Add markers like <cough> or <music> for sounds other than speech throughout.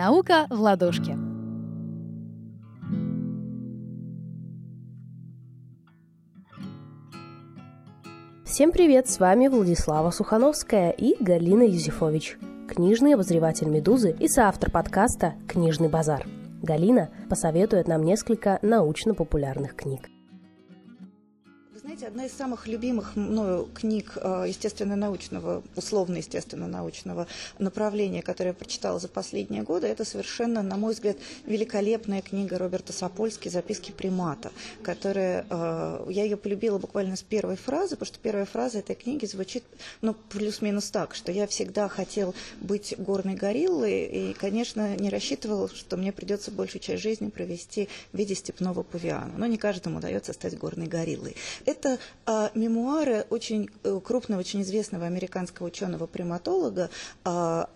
Наука в ладошке. Всем привет, с вами Владислава Сухановская и Галина Юзефович, книжный обозреватель «Медузы» и соавтор подкаста «Книжный базар». Галина посоветует нам несколько научно-популярных книг знаете, одна из самых любимых мною книг э, естественно-научного, условно-естественно-научного направления, которое я прочитала за последние годы, это совершенно, на мой взгляд, великолепная книга Роберта Сапольски «Записки примата», которая, э, я ее полюбила буквально с первой фразы, потому что первая фраза этой книги звучит, ну, плюс-минус так, что я всегда хотел быть горной гориллой, и, конечно, не рассчитывал, что мне придется большую часть жизни провести в виде степного павиана. Но не каждому удается стать горной гориллой. Это это а, мемуары очень э, крупного, очень известного американского ученого-приматолога, а,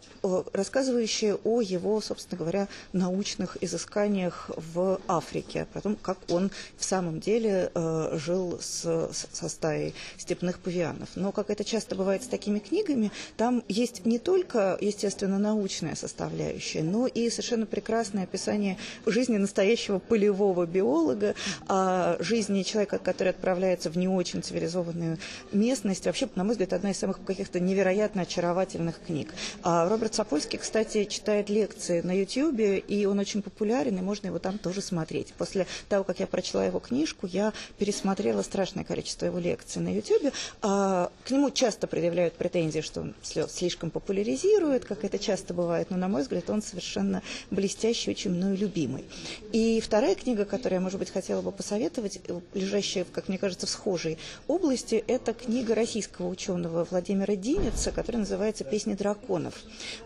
рассказывающие о его, собственно говоря, научных изысканиях в Африке, о том, как он в самом деле а, жил с, со стаей степных павианов. Но, как это часто бывает с такими книгами, там есть не только, естественно, научная составляющая, но и совершенно прекрасное описание жизни настоящего полевого биолога, а, жизни человека, который отправляется в не очень цивилизованную местность. Вообще, на мой взгляд, одна из самых каких-то невероятно очаровательных книг. А Роберт Сапольский, кстати, читает лекции на YouTube, и он очень популярен, и можно его там тоже смотреть. После того, как я прочла его книжку, я пересмотрела страшное количество его лекций на YouTube. А, к нему часто предъявляют претензии, что он слишком популяризирует, как это часто бывает, но, на мой взгляд, он совершенно блестящий, очень мною любимый. И вторая книга, которую я, может быть, хотела бы посоветовать, лежащая, как мне кажется, в схожей области, это книга российского ученого Владимира Динеца, которая называется «Песни драконов».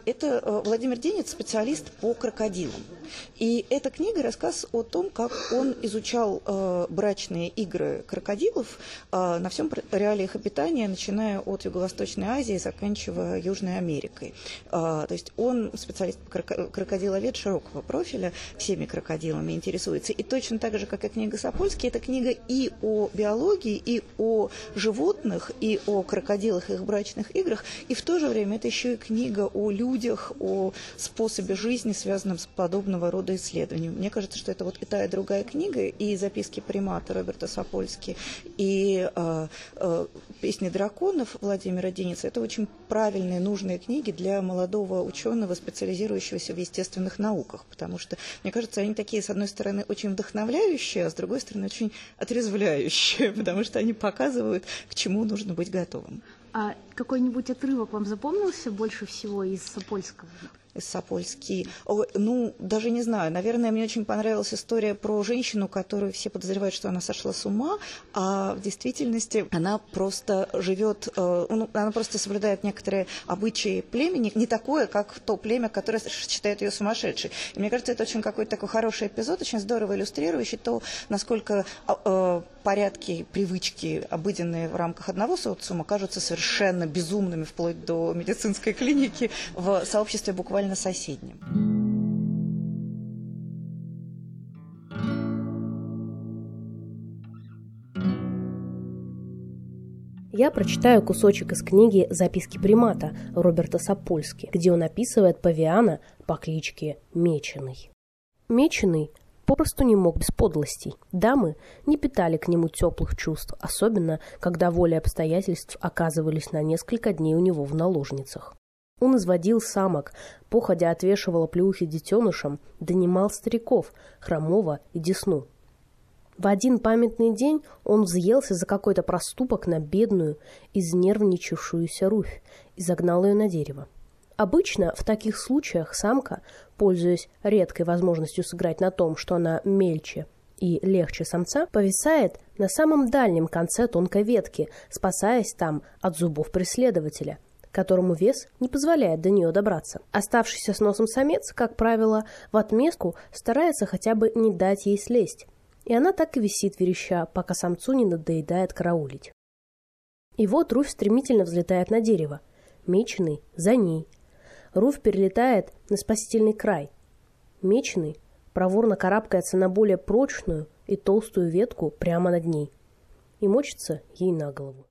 Это э, Владимир Динец специалист по крокодилам. И эта книга рассказ о том, как он изучал э, брачные игры крокодилов э, на всем реале их обитания, начиная от Юго-Восточной Азии, заканчивая Южной Америкой. Э, то есть он специалист по крокодиловед широкого профиля, всеми крокодилами интересуется. И точно так же, как и книга Сапольский, эта книга и о биологии, биологии, и о животных, и о крокодилах и их брачных играх, и в то же время это еще и книга о людях, о способе жизни, связанном с подобного рода исследованиями. Мне кажется, что это вот и та, и другая книга, и записки примата Роберта Сапольски, и э, э, песни драконов Владимира Деница. Это очень правильные, нужные книги для молодого ученого, специализирующегося в естественных науках, потому что, мне кажется, они такие, с одной стороны, очень вдохновляющие, а с другой стороны, очень отрезвляющие, <laughs> потому что они показывают, к чему нужно быть готовым. А какой-нибудь отрывок вам запомнился больше всего из Сапольского? Сапольский. Ну, даже не знаю. Наверное, мне очень понравилась история про женщину, которую все подозревают, что она сошла с ума, а в действительности она просто живет, э, ну, она просто соблюдает некоторые обычаи племени, не такое, как то племя, которое считает ее сумасшедшей. И мне кажется, это очень какой-то такой хороший эпизод, очень здорово иллюстрирующий то, насколько а, э, порядки, привычки, обыденные в рамках одного социума, кажутся совершенно безумными, вплоть до медицинской клиники, в сообществе буквально соседним. Я прочитаю кусочек из книги «Записки примата» Роберта Сапольски, где он описывает павиана по кличке Меченый. Меченый попросту не мог без подлостей. Дамы не питали к нему теплых чувств, особенно когда воля обстоятельств оказывались на несколько дней у него в наложницах. Он изводил самок, походя отвешивал плюхи детенышам, донимал стариков, хромого и десну. В один памятный день он взъелся за какой-то проступок на бедную, изнервничавшуюся Руфь и загнал ее на дерево. Обычно в таких случаях самка, пользуясь редкой возможностью сыграть на том, что она мельче и легче самца, повисает на самом дальнем конце тонкой ветки, спасаясь там от зубов преследователя – которому вес не позволяет до нее добраться. Оставшийся с носом самец, как правило, в отместку старается хотя бы не дать ей слезть. И она так и висит вереща, пока самцу не надоедает караулить. И вот Руфь стремительно взлетает на дерево. Меченый за ней. Руфь перелетает на спасительный край. Меченый проворно карабкается на более прочную и толстую ветку прямо над ней и мочится ей на голову.